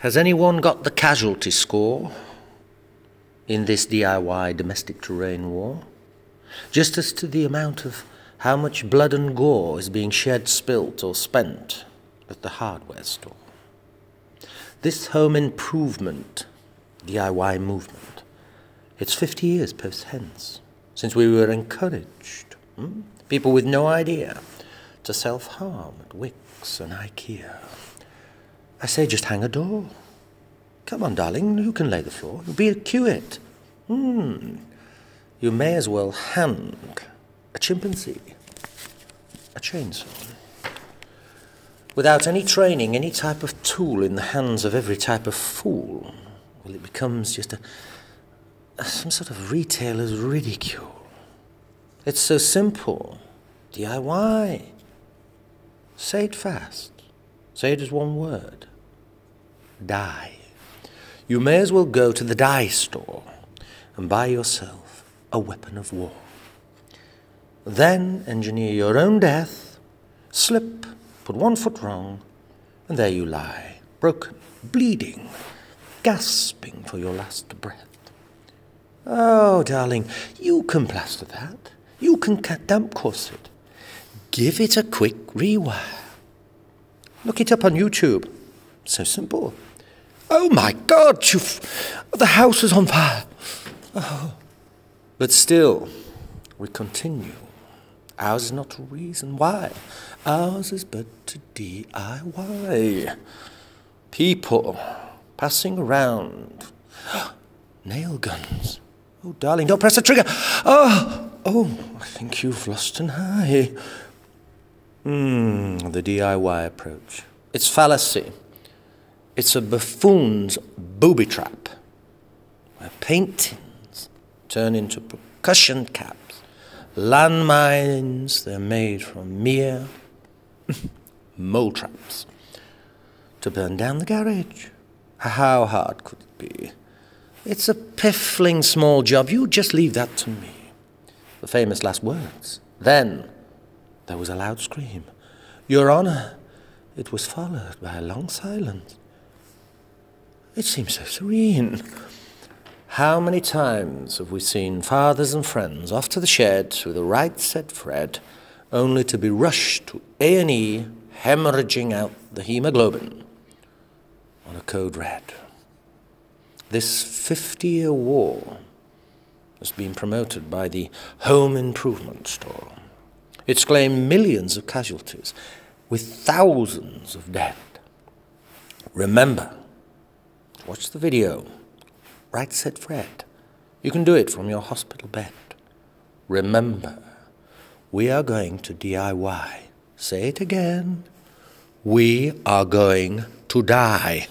Has anyone got the casualty score in this DIY domestic terrain war? Just as to the amount of how much blood and gore is being shed, spilt, or spent at the hardware store. This home improvement DIY movement, it's 50 years post hence since we were encouraged, hmm? people with no idea, to self harm at Wickes and IKEA. I say just hang a door. Come on, darling, you can lay the floor. Be a Kiewit. Hmm. You may as well hang a chimpanzee, a chainsaw. Without any training, any type of tool in the hands of every type of fool, well, it becomes just a, a some sort of retailer's ridicule. It's so simple. DIY. Say it fast. Say it as one word. Die. You may as well go to the die store and buy yourself a weapon of war. Then engineer your own death, slip, put one foot wrong, and there you lie, broken, bleeding, gasping for your last breath. Oh, darling, you can plaster that. You can cut damp course it. Give it a quick rewire. Look it up on YouTube. So simple. Oh my God, the house is on fire. Oh. But still, we continue. Ours is not a reason why. Ours is but to DIY. People passing around. Nail guns. Oh, darling, don't press the trigger. Oh, oh, I think you've lost an eye. Hmm, the DIY approach. It's fallacy. It's a buffoon's booby trap, where paintings turn into percussion caps, landmines, they're made from mere mole traps to burn down the garage. How hard could it be? It's a piffling small job. You just leave that to me. The famous last words. Then there was a loud scream. Your Honour, it was followed by a long silence. It seems so serene. How many times have we seen fathers and friends off to the shed with a right said Fred, only to be rushed to A&E, hemorrhaging out the hemoglobin on a code red? This 50-year war has been promoted by the Home Improvement Store. It's claimed millions of casualties with thousands of dead. Remember, Watch the video. Right said Fred. You can do it from your hospital bed. Remember, we are going to DIY. Say it again. We are going to die.